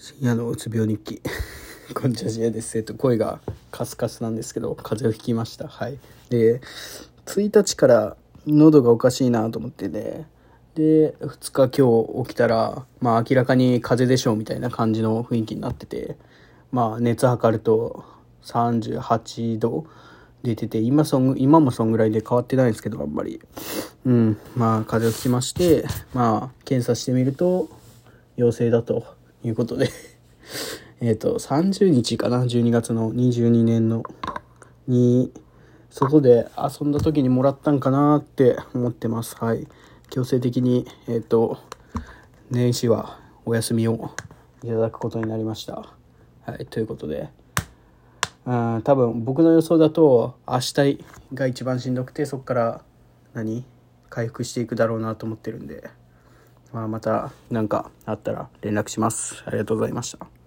深夜のうつ病日記こんにちは、ジです。えっと、声がカスカスなんですけど、風邪をひきました。はい。で、1日から喉がおかしいなと思ってね、で、2日今日起きたら、まあ明らかに風邪でしょうみたいな感じの雰囲気になってて、まあ熱測ると38度出てて、今そん、今もそんぐらいで変わってないんですけど、あんまり。うん、まあ風邪をひきまして、まあ検査してみると陽性だと。いうことで えっと、30日かな、12月の22年の、に、外で遊んだ時にもらったんかなって思ってます。はい。強制的に、えっ、ー、と、年始はお休みをいただくことになりました。はい、ということで、うん、多分僕の予想だと、明日が一番しんどくて、そこから何、回復していくだろうなと思ってるんで、まあ、また何かあったら連絡します。ありがとうございました。